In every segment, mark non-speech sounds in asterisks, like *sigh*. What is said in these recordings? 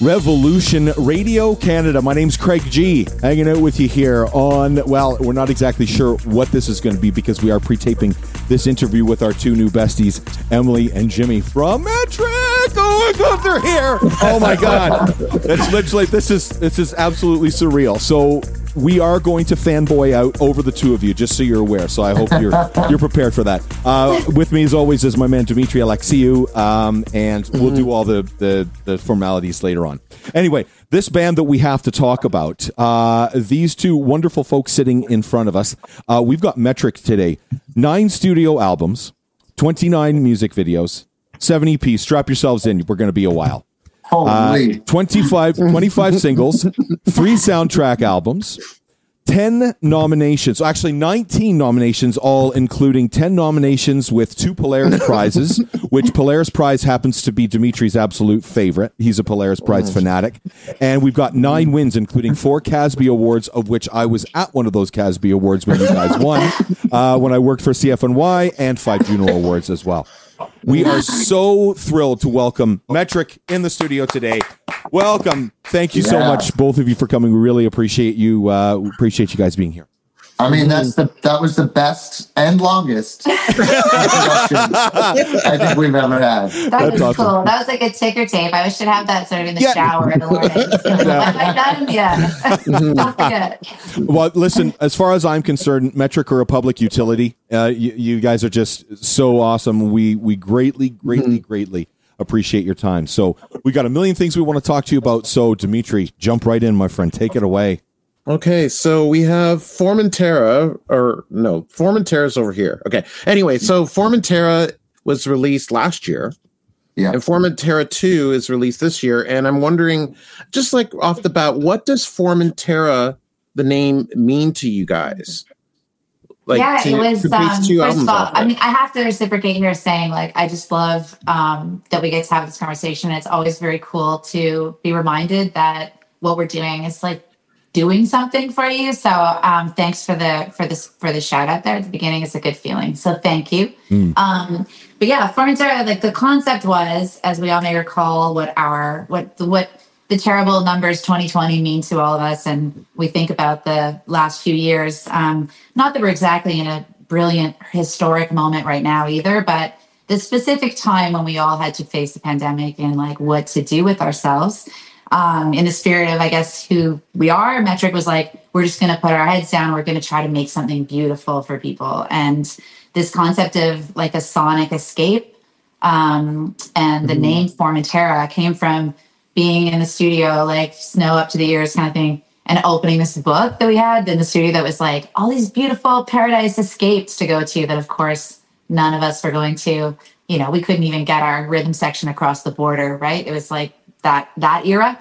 Revolution Radio Canada. My name's Craig G. Hanging out with you here on, well, we're not exactly sure what this is going to be because we are pre taping this interview with our two new besties, Emily and Jimmy from Metric. Oh my God, they're here. Oh my God. *laughs* That's literally, this is, this is absolutely surreal. So, we are going to fanboy out over the two of you, just so you're aware. So I hope you're *laughs* you're prepared for that. Uh, with me, as always, is my man Dimitri Alexiou, um, and we'll do all the, the the formalities later on. Anyway, this band that we have to talk about, uh, these two wonderful folks sitting in front of us. Uh, we've got Metric today, nine studio albums, twenty nine music videos, seven EPs. Strap yourselves in. We're going to be a while. Holy. Uh, 25, 25 *laughs* singles, three soundtrack albums, 10 nominations, actually 19 nominations, all including 10 nominations with two Polaris prizes, *laughs* which Polaris Prize happens to be Dimitri's absolute favorite. He's a Polaris Prize fanatic. And we've got nine wins, including four Casby Awards, of which I was at one of those Casby Awards when you guys won, *laughs* uh, when I worked for CFNY, and five Juno Awards as well. We are so thrilled to welcome Metric in the studio today. Welcome. Thank you so much, both of you, for coming. We really appreciate you. Uh, appreciate you guys being here. I mean, mm-hmm. that's the that was the best and longest *laughs* I think we've ever had. That That's was awesome. cool. That was like a ticker tape. I wish should have that sort of in the Yeah. shower in the morning. *laughs* *laughs* Am I done? Yeah. Don't forget. Mm-hmm. Well, listen, as far as I'm concerned, Metric are a public utility. Uh, you, you guys are just so awesome. We we greatly, greatly, mm-hmm. greatly appreciate your time. So we got a million things we want to talk to you about. So Dimitri, jump right in, my friend. Take it away. Okay, so we have Formentera, or no, Formentera's over here. Okay. Anyway, so Formentera was released last year, Yeah. and Formentera 2 is released this year. And I'm wondering, just like off the bat, what does Formentera, the name, mean to you guys? Like yeah, to- it was. to Um, two first albums of all, off I mean, I have to reciprocate here, saying like I just love um, that we get to have this conversation. It's always very cool to be reminded that what we're doing is like doing something for you. So um, thanks for the for this for the shout out there at the beginning. It's a good feeling. So thank you. Um, but yeah, Formentera, like the concept was, as we all may recall, what our what what the terrible numbers 2020 mean to all of us, and we think about the last few years. Um, not that we're exactly in a brilliant historic moment right now either, but the specific time when we all had to face the pandemic and like what to do with ourselves. Um, in the spirit of, I guess, who we are, Metric was like, we're just going to put our heads down. We're going to try to make something beautiful for people. And this concept of like a sonic escape um, and the name Formentera came from being in the studio, like snow up to the ears kind of thing, and opening this book that we had in the studio that was like all these beautiful paradise escapes to go to that, of course, none of us were going to. You know, we couldn't even get our rhythm section across the border, right? It was like that that era.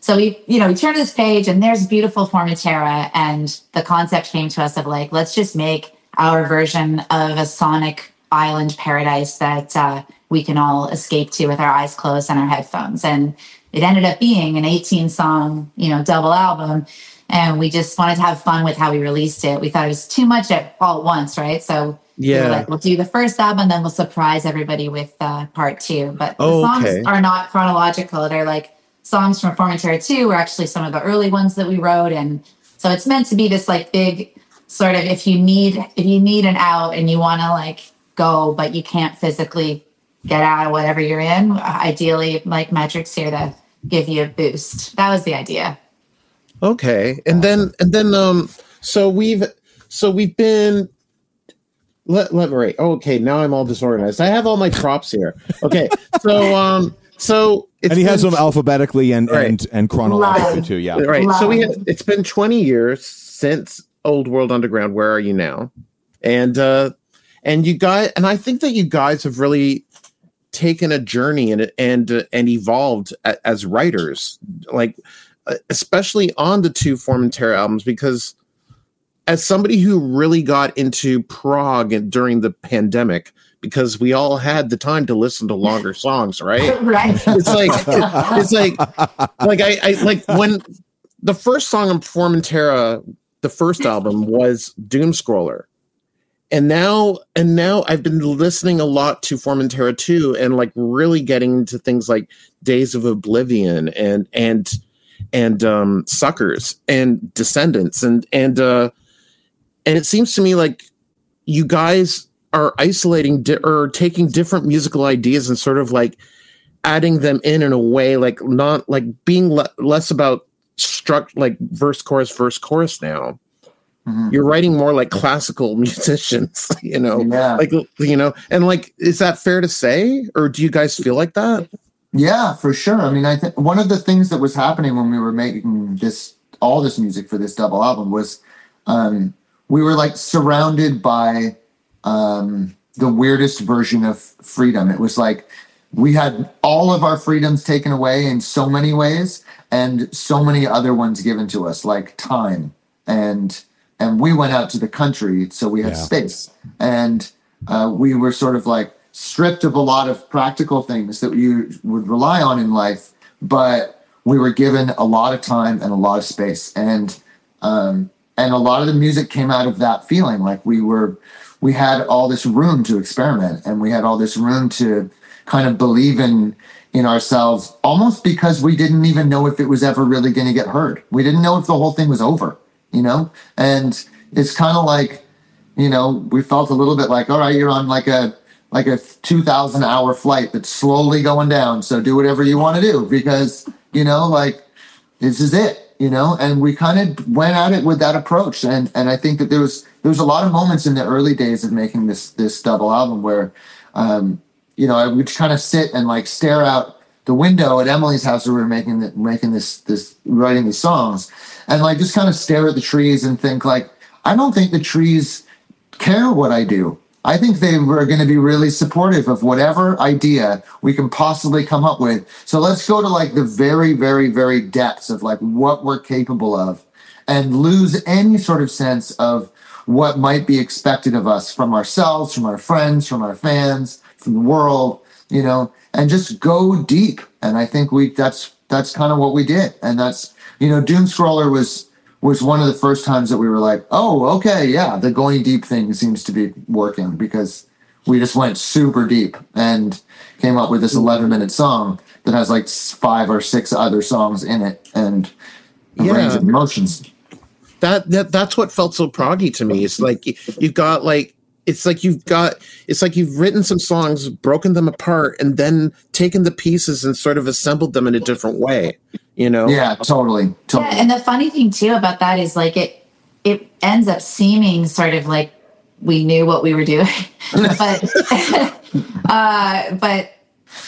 So we, you know, we turn to this page and there's beautiful Formentera, and the concept came to us of like, let's just make our version of a sonic island paradise that uh, we can all escape to with our eyes closed and our headphones. And it ended up being an 18 song, you know, double album. And we just wanted to have fun with how we released it. We thought it was too much at all at once, right? So we Yeah. like, we'll do the first album, and then we'll surprise everybody with uh, part two. But the Oh, songs okay. are not chronological. They're like songs from Formentera 2 were actually some of the early ones that we wrote. And so it's meant to be this like big sort of if you need if you need an out and you want to like go, but you can't physically get out of whatever you're in, ideally like metrics here to give you a boost. That was the idea. Okay, and then and then um, so we've so we've been. Let let me right. Oh, okay, now I'm all disorganized. I have all my props here. Okay, so um, so it's and he has them alphabetically and Right. and and chronologically Love. too. Yeah. right. So we Love. have, it's been 20 years since Old World Underground. Where are you now? And uh, and you guys, and I think that you guys have really taken a journey and and uh, and evolved a, as writers, like uh, especially on the two Formentera albums, because as somebody who really got into prog and during the pandemic, because we all had the time to listen to longer *laughs* songs, right? *laughs* right. It's like it's like *laughs* like I, I like when the first song on Formentera, the first album was Doom Scroller. and now and now I've been listening a lot to Formentera 2, and like really getting into things like Days of Oblivion and and and um, Suckers and Descendants and and uh, and it seems to me like you guys are isolating di- or taking different musical ideas and sort of like adding them in in a way like not like being le- less about struct like verse chorus verse chorus now Mhm. you're writing more like classical *laughs* musicians *laughs* you know Yeah. like you know and like is that fair to say or do you guys feel like that Yeah, for sure. I mean, I think one of the things that was happening when we were making this all this music for this double album was um, we were like surrounded by um, the weirdest version of freedom. It was like we had all of our freedoms taken away in so many ways, and so many other ones given to us, like time and and we went out to the country, so we had Yeah. space, and uh, we were sort of like stripped of a lot of practical things that you would rely on in life, but we were given a lot of time and a lot of space, and um, and a lot of the music came out of that feeling. Like we were we had all this room to experiment and we had all this room to kind of believe in in ourselves almost because we didn't even know if it was ever really going to get heard. We didn't know if the whole thing was over you know? And it's kind of like you know we felt a little bit like all right you're on like a like a 2000 hour flight that's slowly going down so do whatever you want to do because you know like this is it you know and we kind of went at it with that approach. And and i think that there was there was a lot of moments in the early days of making this this double album where um you know i would kind of sit and like stare out the window at emily's house where we were making the, making this this writing these songs and like just kind of stare at the trees and think like i don't think the trees care what i do I think they were going to be really supportive of whatever idea we can possibly come up with. So let's go to like the very, very, very depths of like what we're capable of and lose any sort of sense of what might be expected of us from ourselves, from our friends, from our fans, from the world, you know, and just go deep. And I think we that's that's kind of what we did. And that's you know, Doom Scroller was was one of the first times that we were like, oh, okay, yeah, the going deep thing seems to be working because we just went super deep and came up with this mm-hmm. 11 minute song that has like five or six other songs in it and a Yeah. range of emotions. that that that's what felt so proggy to me. It's like you've got like it's like you've got it's like you've written some songs, broken them apart, and then taken the pieces and sort of assembled them in a different way. You know? Yeah, totally. totally. Yeah, and the funny thing too about that is like it it ends up seeming sort of like we knew what we were doing, *laughs* but *laughs* uh, but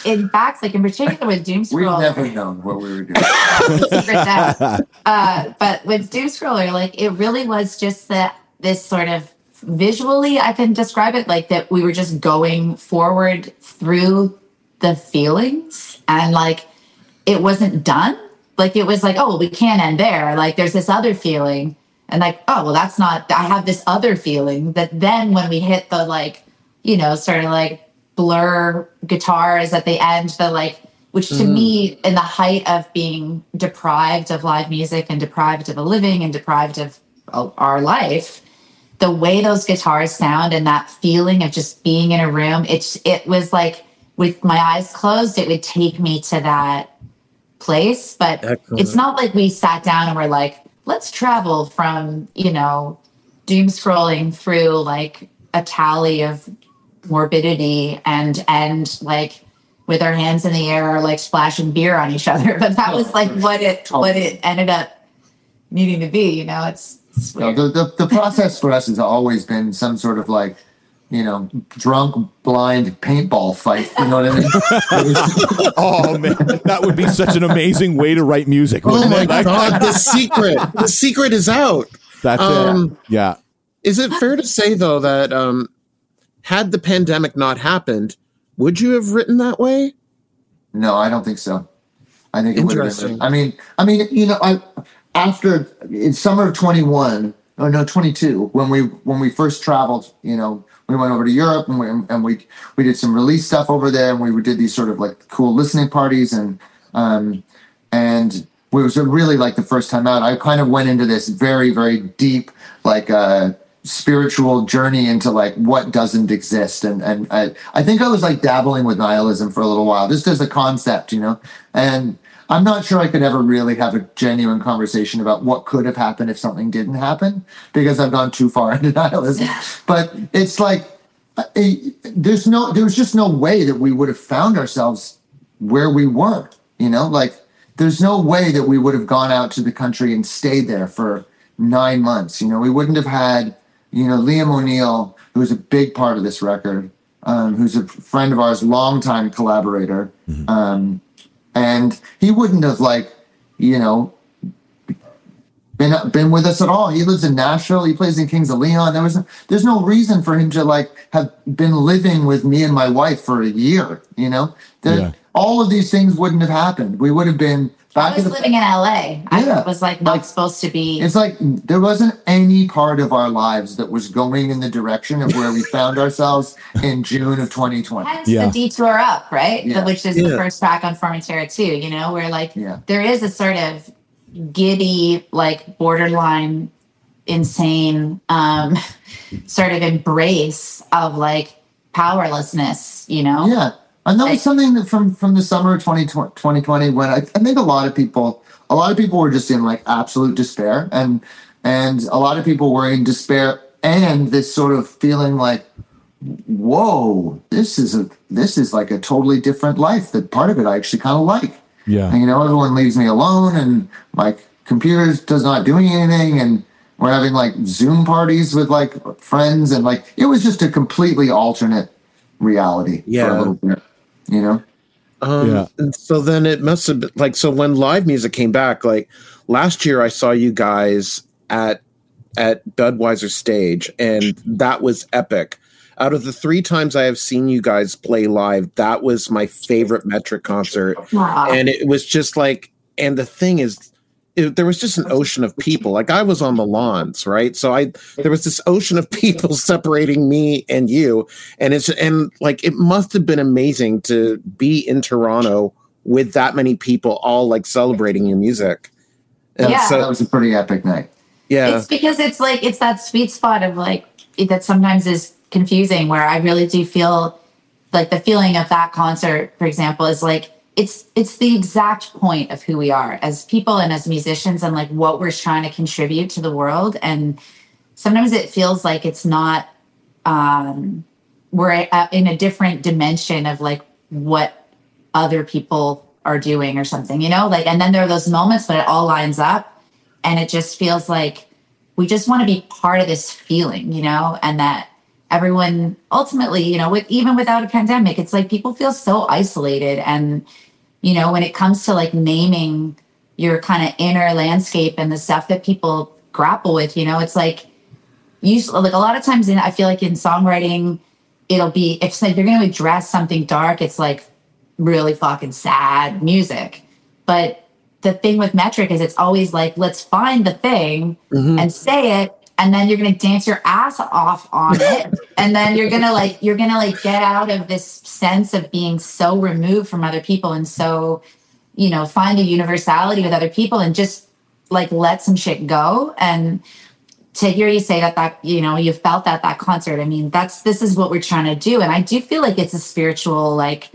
in fact, like in particular with Doom We've never known what we were doing. *laughs* uh, but with Doom Scroller, like it really was just that this sort of visually, I can describe it like that we were just going forward through the feelings and like it wasn't done. Like it was like, oh, well, we can't end there. Like there's this other feeling. And like, oh, well, that's not, I have this other feeling that then when we hit the like, you know, sort of like blur guitars at the end, the like, which to me, in the height of being deprived of live music and deprived of a living and deprived of uh, our life, the way those guitars sound and that feeling of just being in a room, it's it was like with my eyes closed, it would take me to that place. But Excellent. it's not like we sat down and were like, let's travel from, you know, doom scrolling through like a tally of morbidity and and like with our hands in the air or like splashing beer on each other. *laughs* But that was like what it what it ended up needing to be, you know. It's, it's No, the, the, the process for us has always been some sort of like, you know, drunk, blind paintball fight. You know what I mean? *laughs* Oh man, that would be such an amazing way to write music. Oh my it? god, the *laughs* secret. The secret is out. That's Um, it. Yeah. Is it fair to say though that um had the pandemic not happened, would you have written that way? no, I don't think so. I think it would have Interesting. been. I mean, I mean, you know, I after in summer of twenty one or no twenty two when we when we first traveled, you know, we went over to Europe and we and we we did some release stuff over there and we did these sort of like cool listening parties and um and it was really like the first time out. I kind of went into this very very deep like uh spiritual journey into like what doesn't exist and and I, I think I was like dabbling with nihilism for a little while just as a concept you know and I'm not sure I could ever really have a genuine conversation about what could have happened if something didn't happen because I've gone too far *laughs* into nihilism. *laughs* But it's like it, there's no there was just no way that we would have found ourselves where we were you know? Like there's no way that we would have gone out to the country and stayed there for nine months you know? We wouldn't have had you know, Liam O'Neill, who's a big part of this record, um, who's a friend of ours, longtime collaborator, mm-hmm. um, and he wouldn't have like, you know, been been with us at all. He lives in Nashville. He plays in Kings of Leon. There was there's no reason for him to like have been living with me and my wife for a year. You know, yeah. All of these things wouldn't have happened. We would have been I was living in LA. I was like not like, supposed to be. It's like there wasn't any part of our lives that was going in the direction of where we found *laughs* ourselves in June of 2020. Hence yeah. the detour up, right? Yeah. Which is yeah. the first track on Formentera 2. You know, where like there is a sort of giddy, like borderline insane um *laughs* sort of embrace of like powerlessness. You know. Yeah and that was something that from from the summer of 2020 when I, I think a lot of people a lot of people were just in like absolute despair and and a lot of people were in despair and this sort of feeling like whoa this is a this is like a totally different life that part of it i actually kind of like. Yeah. And, you know everyone leaves me alone and my computer does not doing anything and we're having like zoom parties with like friends and like it was just a completely alternate reality yeah. for a little bit you know? Um, yeah. And so then it must have been like, so when live music came back, like last year I saw you guys at, at Budweiser stage and that was epic. Out of the three times I have seen you guys play live, that was my favorite metric concert. Wow. And it was just like, and the thing is, it, there was just an ocean of people. Like I was on the lawns, right? So I there was this ocean of *laughs* people separating me and you, and it's and like it must have been amazing to be in Toronto with that many people all like celebrating your music. And yeah, so, that was a pretty epic night. Yeah, it's because it's like it's that sweet spot of like that sometimes is confusing where I really do feel like the feeling of that concert, for example, is like it's it's the exact point of who we are as people and as musicians and like what we're trying to contribute to the world and sometimes it feels like it's not um we're in a different dimension of like what other people are doing or something you know like and then there are those moments when it all lines up and it just feels like we just want to be part of this feeling you know and that everyone ultimately, you know, with even without a pandemic, it's like people feel so isolated. And, you know, when it comes to like naming your kind of inner landscape and the stuff that people grapple with, you know, it's like usually like a lot of times in I feel like in songwriting, it'll be if, if you're gonna address something dark, it's like really fucking sad music. But the thing with metric is it's always like, let's find the thing mm-hmm. and say it and then you're to dance your ass off on it. *laughs* And then you're to like you're to like get out of this sense of being so removed from other people and so you know find a universality with other people and just like let some shit go. And to hear you say that that you know you felt that that concert i mean that's this is what we're trying to do. And i do feel like it's a spiritual like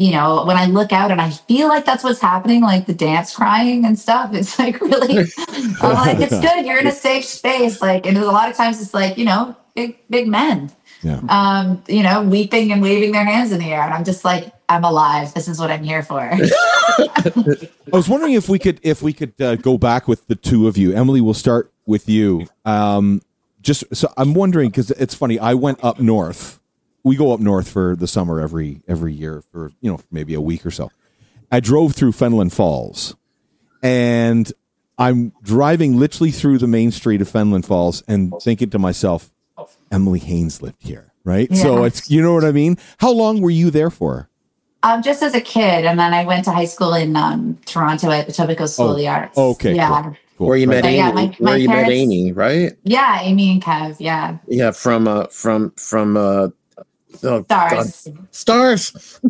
you know, when I look out and I feel like that's what's happening, like the dance crying and stuff, *laughs* it's like really, *laughs* I'm like, it's good. You're in a safe space. Like, and a lot of times it's like, you know, big, big men, yeah. um, you know, weeping and waving their hands in the air. And I'm just like, I'm alive. This is what I'm here for. *laughs* I was wondering if we could, if we could uh, go back with the two of you. Emily, we'll start with you. Um, just so I'm wondering, because it's funny, I went up north we go up north for the summer every every year for you know maybe a week or so. I drove through Fenelon Falls, and I'm driving literally through the main street of Fenelon Falls and thinking to myself, Emily Haines lived here, right? Yeah. So it's you know what I mean. How long were you there for? Um, just as a kid, and then I went to high school in um, Toronto at Etobicoke School oh, of the Arts. Okay, yeah. Cool. Cool. Where you met Amy, yeah, my, my where you parents, met Amy, right? Yeah, Amy and Kev. Yeah. Yeah, from uh, from from uh, Oh, stars. God. Stars. *laughs*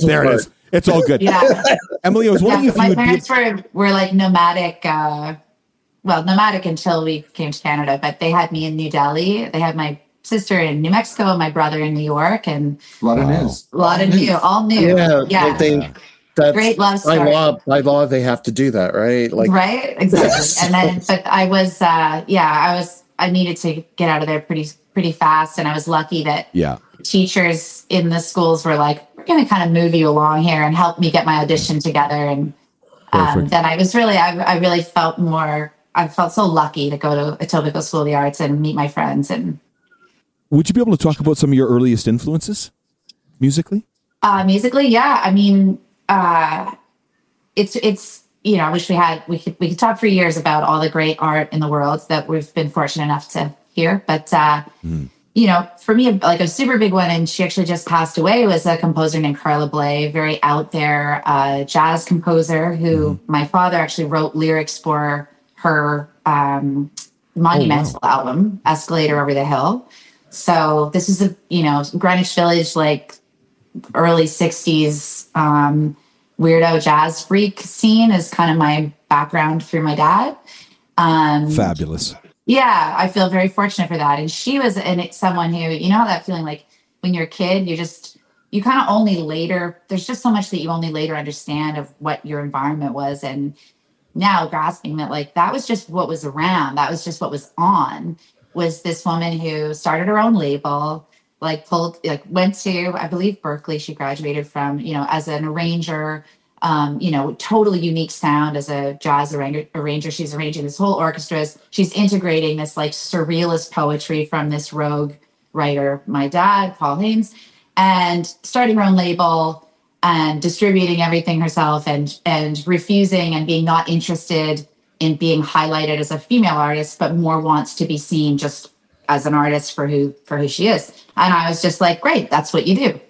there it is. It's all good. Yeah. Emily, I was wondering yeah, if my you parents be... were were like nomadic uh well, nomadic until we came to Canada, but they had me in New Delhi. They had my sister in New Mexico, and my brother in New York, and A lot of Wow. news. a lot of new, all new. Yeah, yeah. like they, that's Great love by law. By law, they have to do that, right? Like, right exactly Yes. *laughs* and then but i was uh yeah i was i needed to get out of there pretty pretty fast and i was lucky that Yeah. teachers in the schools were like we're going to kind of move you along here and help me get my audition together and um, then i was really I, I really felt more i felt so lucky to go to etobicoke school of the arts and meet my friends and Would you be able to talk about some of your earliest influences musically? Uh, musically, yeah. I mean, uh, it's it's you know, I wish we had we could we could talk for years about all the great art in the world that we've been fortunate enough to hear. But uh, you know, for me, like a super big one, and she actually just passed away, was a composer named Carla Bley, very out there uh, jazz composer who my father actually wrote lyrics for her um, monumental album, Escalator Over the Hill. So this is a you know Greenwich Village like early 60s um, weirdo jazz freak scene is kind of my background through my dad. Um, Fabulous. Yeah, I feel very fortunate for that. And she was it's someone who, you know, that feeling like when you're a kid, you just, you kind of only later, there's just so much that you only later understand of what your environment was. And now grasping that, like, that was just what was around, that was just what was on, was this woman who started her own label, like, pulled, like, went to, I believe, Berkeley, she graduated from, you know, as an arranger um, you know, totally unique sound as a jazz arranger, arranger. She's arranging this whole orchestras. She's integrating this like surrealist poetry from this rogue writer, my dad, Paul Haines, and starting her own label and distributing everything herself and and refusing and being not interested in being highlighted as a female artist, but more wants to be seen just as an artist for who for who she is. And I was just like, great, that's what you do,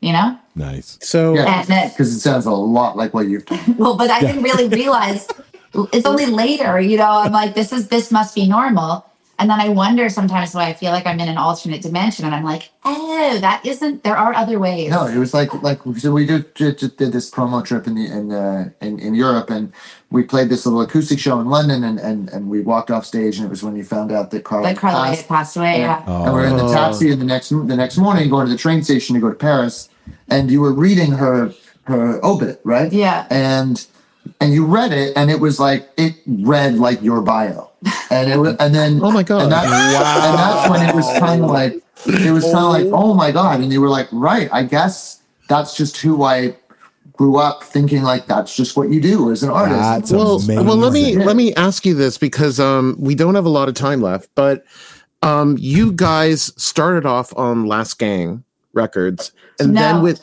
you know? Nice. so Yeah, And because it sounds a lot like what you've done. *laughs* well, but I didn't really realize *laughs* it's only later, you know, I'm like, this is this must be normal. And then I wonder sometimes why I feel like I'm in an alternate dimension and I'm like, oh, that isn't there are other ways. No, it was like like so we did did, did this promo trip in the in, uh, in in Europe and we played this little acoustic show in London and and, and we walked off stage and it was when you found out that Carla like Carla passed. passed away. Yeah. Oh. and we are in the taxi and the next the next morning going to the train station to go to Paris and you were reading her her obit right Yeah. and and you read it and it was like it read like your bio and it was and then Oh my God. and, that, and that's when it was kind of like it was kind of like oh my god and you were like right I guess that's just who I grew up thinking like that's just what you do as an artist That's well, amazing. well, let me let me ask you this because um, we don't have a lot of time left, but um, you guys started off on Last Gang Records, and No. then with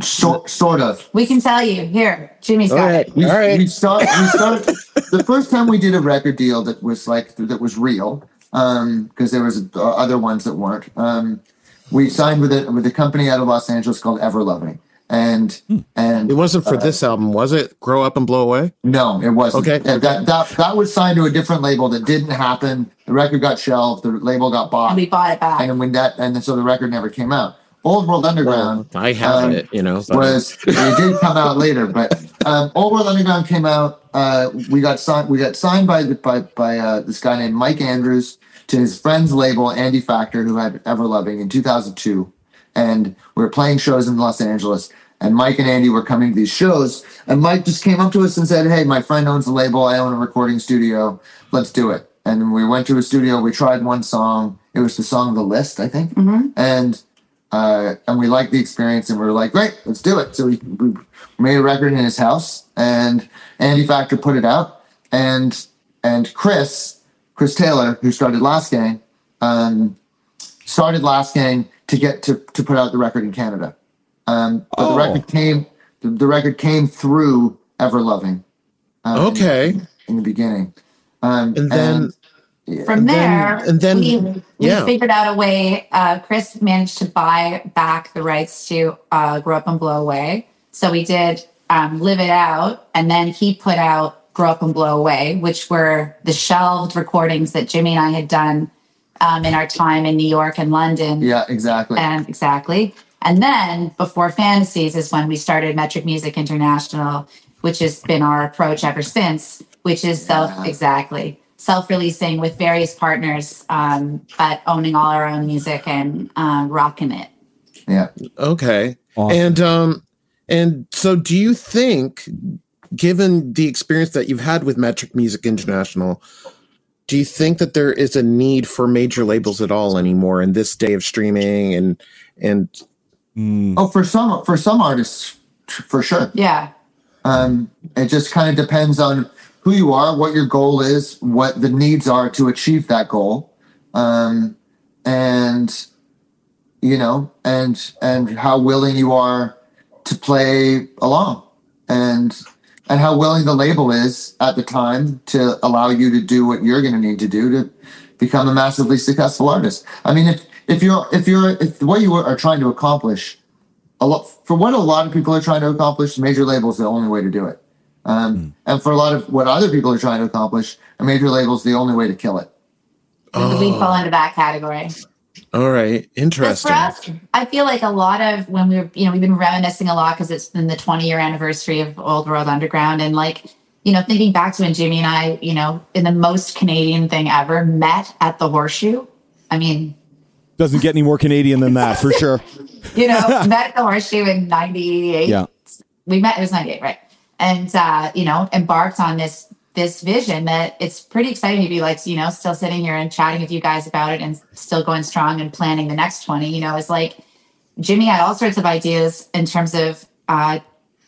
sort, sort of We can tell you here. Jimmy's all got right, it. We, all right, we start. We start. the first time we did a record deal that was like that was real, because there was uh, other ones that weren't. Um, we signed with a with a company out of Los Angeles called Everloving, and and it wasn't for this album, was it? Grow up and blow away. no, it wasn't. Okay, Uh, That that that was signed to a different label that didn't happen. The record got shelved. The label got bought, And we bought it back. and when that and so the record never came out. Old World Underground Well, I have um, it, you know. but- was it did come out later, but um, Old World Underground came out. Uh, we got signed. We got signed by the, by by uh, this guy named Mike Andrews to his friend's label, Andy Factor, who had Everloving in 2002, and we were playing shows in Los Angeles. And Mike and Andy were coming to these shows, and Mike just came up to us and said, "Hey, my friend owns a label. I own a recording studio. Let's do it." And we went to a studio. We tried one song. It was the song "The List," I think, and uh, and we liked the experience, and we were like, "Great, let's do it." So we, we made a record in his house, and Andy Factor put it out, and and Chris Chris Taylor, who started Last Gang, um, started Last Gang to get to to put out the record in Canada. Um, but the Oh. record came the, the record came through Everloving. um, okay, in, the beginning, um, and then yeah. From there, and then- we, we yeah. figured out a way. Uh, Chris managed to buy back the rights to uh, Grow Up and Blow Away. So we did um, Live It Out, and then he put out Grow Up and Blow Away, which were the shelved recordings that Jimmy and I had done um, in our time in New York and London. yeah, exactly. And exactly. And then before fantasies is when we started Metric Music International, which has been our approach ever since, which is self Yeah. exactly self-releasing with various partners, um, but owning all our own music and um, rocking it. Yeah. Okay. Awesome. And um and so do you think given the experience that you've had with Metric Music International, do you think that there is a need for major labels at all anymore in this day of streaming and and Mm, Oh, for some for some artists, for sure. Yeah. Um, it just kind of depends on who you are, what your goal is, what the needs are to achieve that goal, um, and you know, and and how willing you are to play along, and and how willing the label is at the time to allow you to do what you're going to need to do to become a massively successful artist. I mean, if if you're if you're if what you are trying to accomplish a lot for what a lot of people are trying to accomplish, major label is the only way to do it. Um, And for a lot of what other people are trying to accomplish, a major label is the only way to kill it. We fall into that category. all right, interesting. for us, I feel like a lot of when we were, you know, we've been reminiscing a lot because it's been the 20 year anniversary of Old World Underground. And like, you know, thinking back to when Jimmy and I, you know, in the most Canadian thing ever, met at the Horseshoe. I mean, doesn't get any more Canadian than that, for sure. *laughs* you know, *laughs* met at the Horseshoe in 98. Yeah. We met, it was 98, right? And, uh, you know, embarked on this this vision that it's pretty exciting to be like, you know, still sitting here and chatting with you guys about it and still going strong and planning the next 20, you know, is like Jimmy had all sorts of ideas in terms of uh,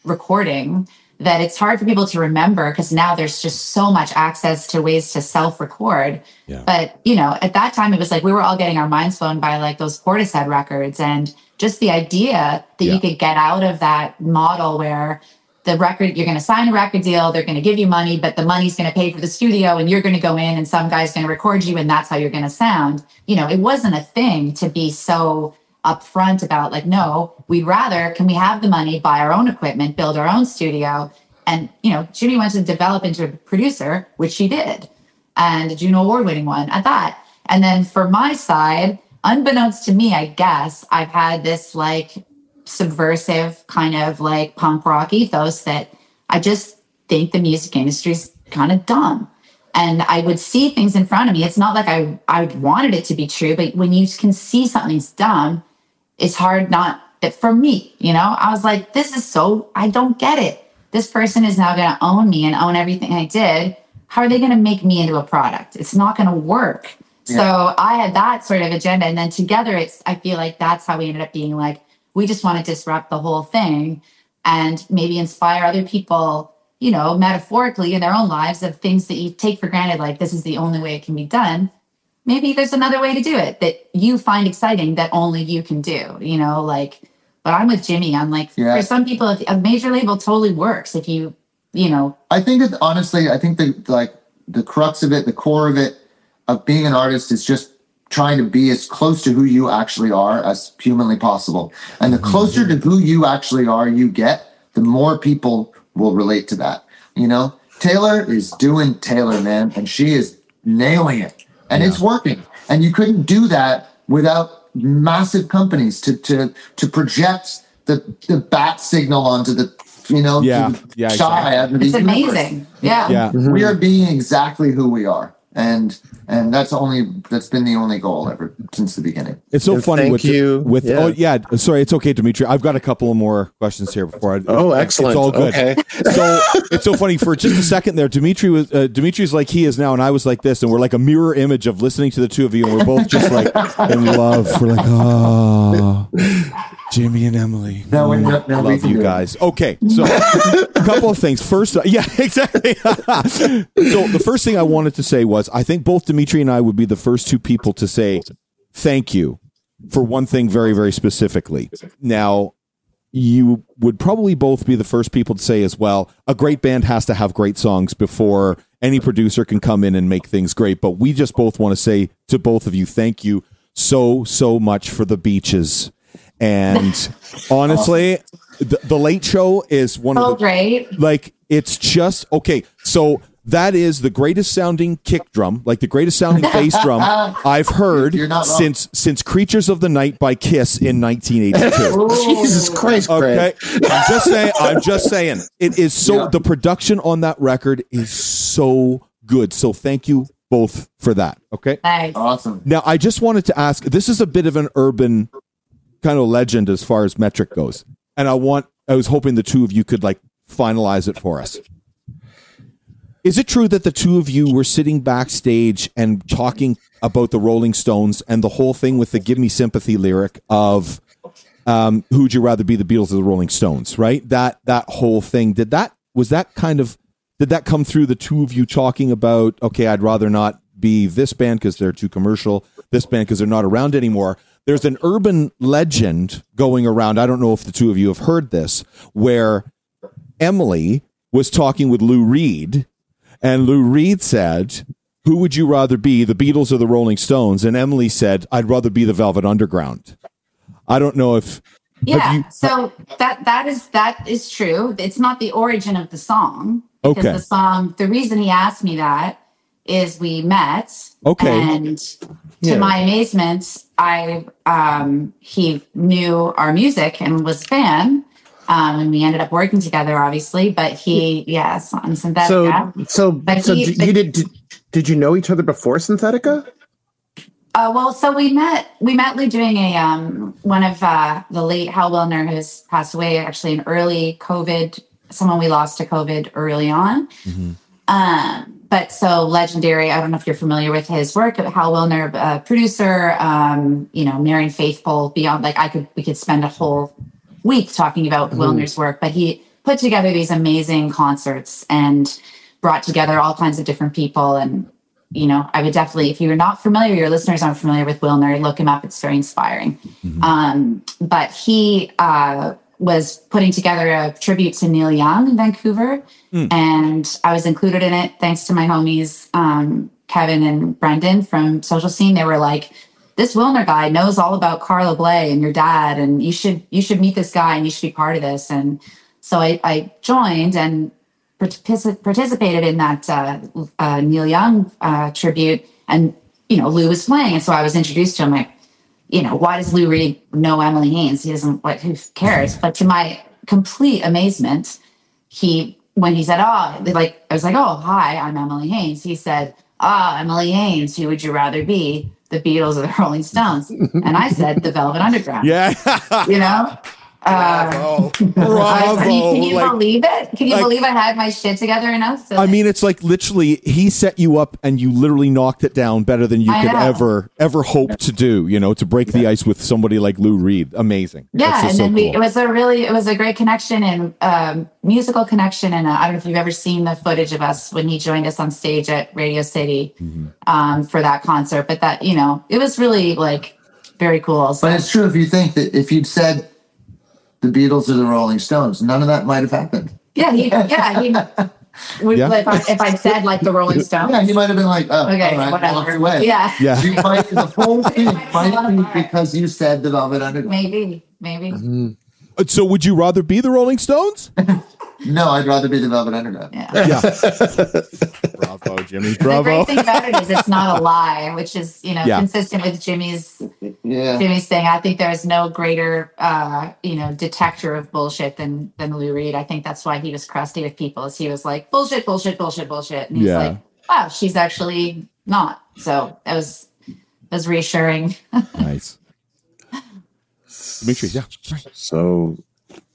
recording that it's hard for people to remember because now there's just so much access to ways to self record. Yeah. But, you know, at that time, it was like we were all getting our minds blown by like those Portishead records and just the idea that Yeah. you could get out of that model where the record, you're going to sign a record deal, they're going to give you money, but the money's going to pay for the studio and you're going to go in and some guy's going to record you and that's how you're going to sound. You know, it wasn't a thing to be so upfront about like, no, we'd rather, can we have the money, buy our own equipment, build our own studio? And, you know, Jimmy went to develop into a producer, which she did, and a Juno Award winning one at that. And then for my side, unbeknownst to me, I guess, I've had this like subversive kind of like punk rock ethos that I just think the music industry's kind of dumb. And I would see things in front of me. It's not like I, I wanted it to be true, but when you can see something's dumb, it's hard not for me, you know, I was like, this is so, I don't get it. This person is now going to own me and own everything I did. How are they going to make me into a product? It's not going to work. So I had that sort of agenda. And then together, it's, I feel like that's how we ended up being like, we just want to disrupt the whole thing and maybe inspire other people, you know, metaphorically in their own lives of things that you take for granted, like this is the only way it can be done. Maybe there's another way to do it that you find exciting that only you can do, you know, like, but I'm with Jimmy. I'm like, Yeah. for some people, if a major label totally works if you, you know, I think that honestly, I think the like the crux of it, the core of it, of being an artist is just trying to be as close to who you actually are as humanly possible. And the closer to who you actually are you get, the more people will relate to that. You know, Taylor is doing Taylor, man, and she is nailing it. And it's working. And you couldn't do that without massive companies to to to project the the bat signal onto the you know Yeah. Yeah, shy exactly. out of the it's universe. amazing. Yeah. Yeah. We are being exactly who we are. And and that's only that's been the only goal ever since the beginning. It's so And funny thank with you. with Yeah. oh yeah sorry it's okay Dimitri I've got a couple more questions here before I Oh, it's excellent. all good Okay. so it's so funny for just a second there Dimitri was uh, Dimitri's like he is now and I was like this and we're like a mirror image of listening to the two of you and we're both just like in love we're like oh Jimmy and Emily. No, we- love you guys. Okay so a couple of things. First uh, *laughs* yeah exactly. *laughs* So the first thing I wanted to say was I think both Dimitri and I would be the first two people to say thank you for one thing very very specifically. Now you would probably both be the first people to say as well a great band has to have great songs before any producer can come in and make things great. But we just both want to say to both of you thank you so so much for the beaches and *laughs* honestly the, the late show is one So of oh, the great. like it's just okay so that is the greatest sounding kick drum like the greatest sounding *laughs* bass drum i've heard You're not wrong. since since creatures of the night by kiss in 1982 *laughs* Jesus Christ, Craig. okay i'm just saying i'm just saying it is so Yeah. the production on that record is so good so thank you both for that. Okay. Nice. Awesome. Now, I just wanted to ask this is a bit of an urban kind of legend as far as metric goes. And I want, I was hoping the two of you could like finalize it for us. Is it true that the two of you were sitting backstage and talking about the Rolling Stones and the whole thing with the Give Me Sympathy lyric of um, who'd you rather be the Beatles or the Rolling Stones, right? That that whole thing. Did that was that kind of did that come through the two of you talking about okay, I'd rather not be this band because they're too commercial, this band because they're not around anymore. There's an urban legend going around. I don't know if the two of you have heard this, where Emily was talking with Lou Reed, and Lou Reed said, Who would you rather be, the Beatles or the Rolling Stones? And Emily said, I'd rather be the Velvet Underground. I don't know if Yeah. you- so that that is that is true. It's not the origin of the song. Because Okay. the song the reason he asked me that is we met. Okay. And to Yeah. my amazement, I um he knew our music and was a fan. Um, and we ended up working together, obviously. But he, yes, on Synthetica. So, so, But so he- d- but- you did, did? Did you know each other before Synthetica? Uh, well, so we met we met Lou doing a um one of uh the late Hal Willner who's passed away actually in early COVID, someone we lost to COVID early on. Um, but so legendary. I don't know if you're familiar with his work. Hal Willner, uh, producer, um, you know, Marianne Faithfull. Beyond, like I could, we could spend a whole week talking about Willner's work. But he put together these amazing concerts and brought together all kinds of different people. And you know, I would definitely, if you're not familiar, your listeners aren't familiar with Wilner, look him up. It's very inspiring. Um, but he uh, was putting together a tribute to Neil Young in Vancouver, and I was included in it thanks to my homies um, Kevin and Brendan from Social Scene. They were like, "This Willner guy knows all about Carla Bley and your dad, and you should you should meet this guy and you should be part of this." And so I, I joined and partici- participated in that uh, uh, Neil Young uh, tribute, and you know Lou was playing, and so I was introduced to him. Like, you know, why does Lou Reed know Emily Haines? He doesn't. What? Who cares? But to my complete amazement, he when he said, "Oh," like I was like, "Oh, hi, I'm Emily Haines." He said, "Ah, Emily Haines. Who would you rather be, the Beatles or the Rolling Stones?" and I said, "The Velvet Underground." Yeah. You know. Uh, Bravo. *laughs* I- Bravo. can you, can you Like- believe it? Can you like- believe I had my shit together enough? To, I mean, it's like literally he set you up and you literally knocked it down better than you I could know. ever ever hope to do. You know, to break the ice with somebody like Lou Reed. Amazing. yeah, and just so then we, it was a really, it was a great connection and um, musical connection. And uh, I don't know if you've ever seen the footage of us when he joined us on stage at Radio City Mm-hmm. um, for that concert. But that, you know, it was really like very cool. So, But it's true if you think that if you'd said the Beatles or the Rolling Stones, none of that might have happened. yeah, he, yeah, he. *laughs* Would, Yeah. If, I, if I'd said like the Rolling Stones, Yeah, he might have been like, oh, okay, all right, whatever. away. Yeah, yeah. You might, the whole *laughs* thing might might be because you said the Velvet Underground. maybe, maybe. Mm-hmm. Uh, so would you rather be the Rolling Stones? *laughs* No, I'd rather be the Velvet Underground. Yeah. Yeah. *laughs* Bravo, Jimmy. The great thing about it is it's not a lie, which is you know Yeah. consistent with Jimmy's Yeah. Jimmy's thing. I think there's no greater uh, you know detector of bullshit than than Lou Reed. I think that's why he was crusty with people. Is he was like bullshit, bullshit, bullshit, bullshit, and he's Yeah. like, wow, she's actually not. So it was it was reassuring. *laughs* Nice. Dimitri, yeah. So,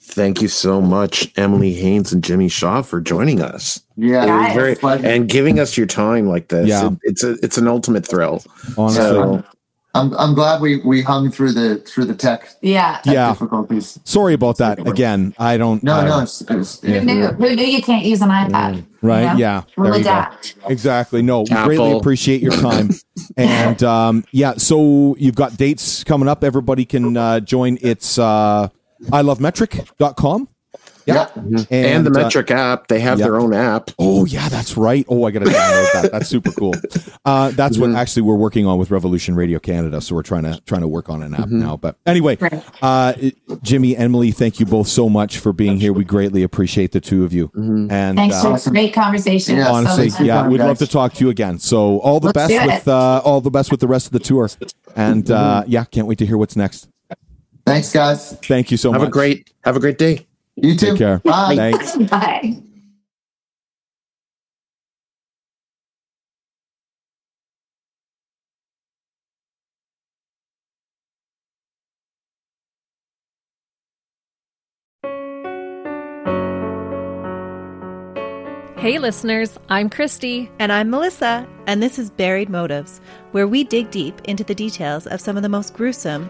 thank you so much, Emily Haines and Jimmy Shaw, for joining us. Yeah. It was Very, and giving us your time like this. Yeah. It- it's a it's an ultimate thrill. Honestly. So, I'm I'm glad we we hung through the through the tech, Yeah. tech Yeah. difficulties. Sorry about that. Again, I don't. No, I- no, it's, it's Who knew? Who knew you can't use an iPad? Right? You know? Yeah. We'll There you go. adapt. Exactly. No, we greatly appreciate your time. *laughs* and um, yeah, so you've got dates coming up. Everybody can uh, join. It's uh, ilovemetric.com. Yeah. and, the uh, Metric app, they have yeah. their own app. Oh yeah, that's right. Oh, I got to download that. That's super cool. Uh, that's what actually we're working on with Revolution Radio Canada. So we're trying to trying to work on an app now. But anyway, uh, Jimmy, Emily, thank you both so much for being here. We greatly appreciate the two of you. And Thanks uh, for Awesome. a great conversation. Yeah, honestly, much yeah, we'd love to talk to you again. So all the Let's best with uh, all the best with the rest of the tour. And uh, yeah, can't wait to hear what's next. Thanks, guys. Thank you so have much. Have a great have a great day. You too. Take care. Bye. *laughs* Thanks. Bye. Hey, listeners, I'm Christy. And I'm Melissa. And this is Buried Motives, where we dig deep into the details of some of the most gruesome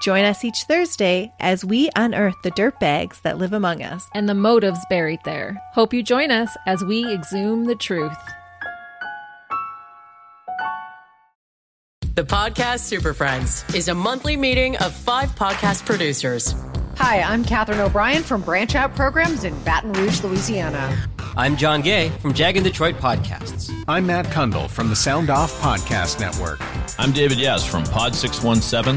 Join us each Thursday as we unearth the dirt bags that live among us and the motives buried there. Hope you join us as we exhume the truth. The Podcast Super Friends is a monthly meeting of five podcast producers. Hi, I'm Katherine O'Brien from Branch Out Programs in Baton Rouge, Louisiana. I'm John Gay from Jag and Detroit Podcasts. I'm Matt Kundle from the Sound Off Podcast Network. I'm David Yas from Pod 617,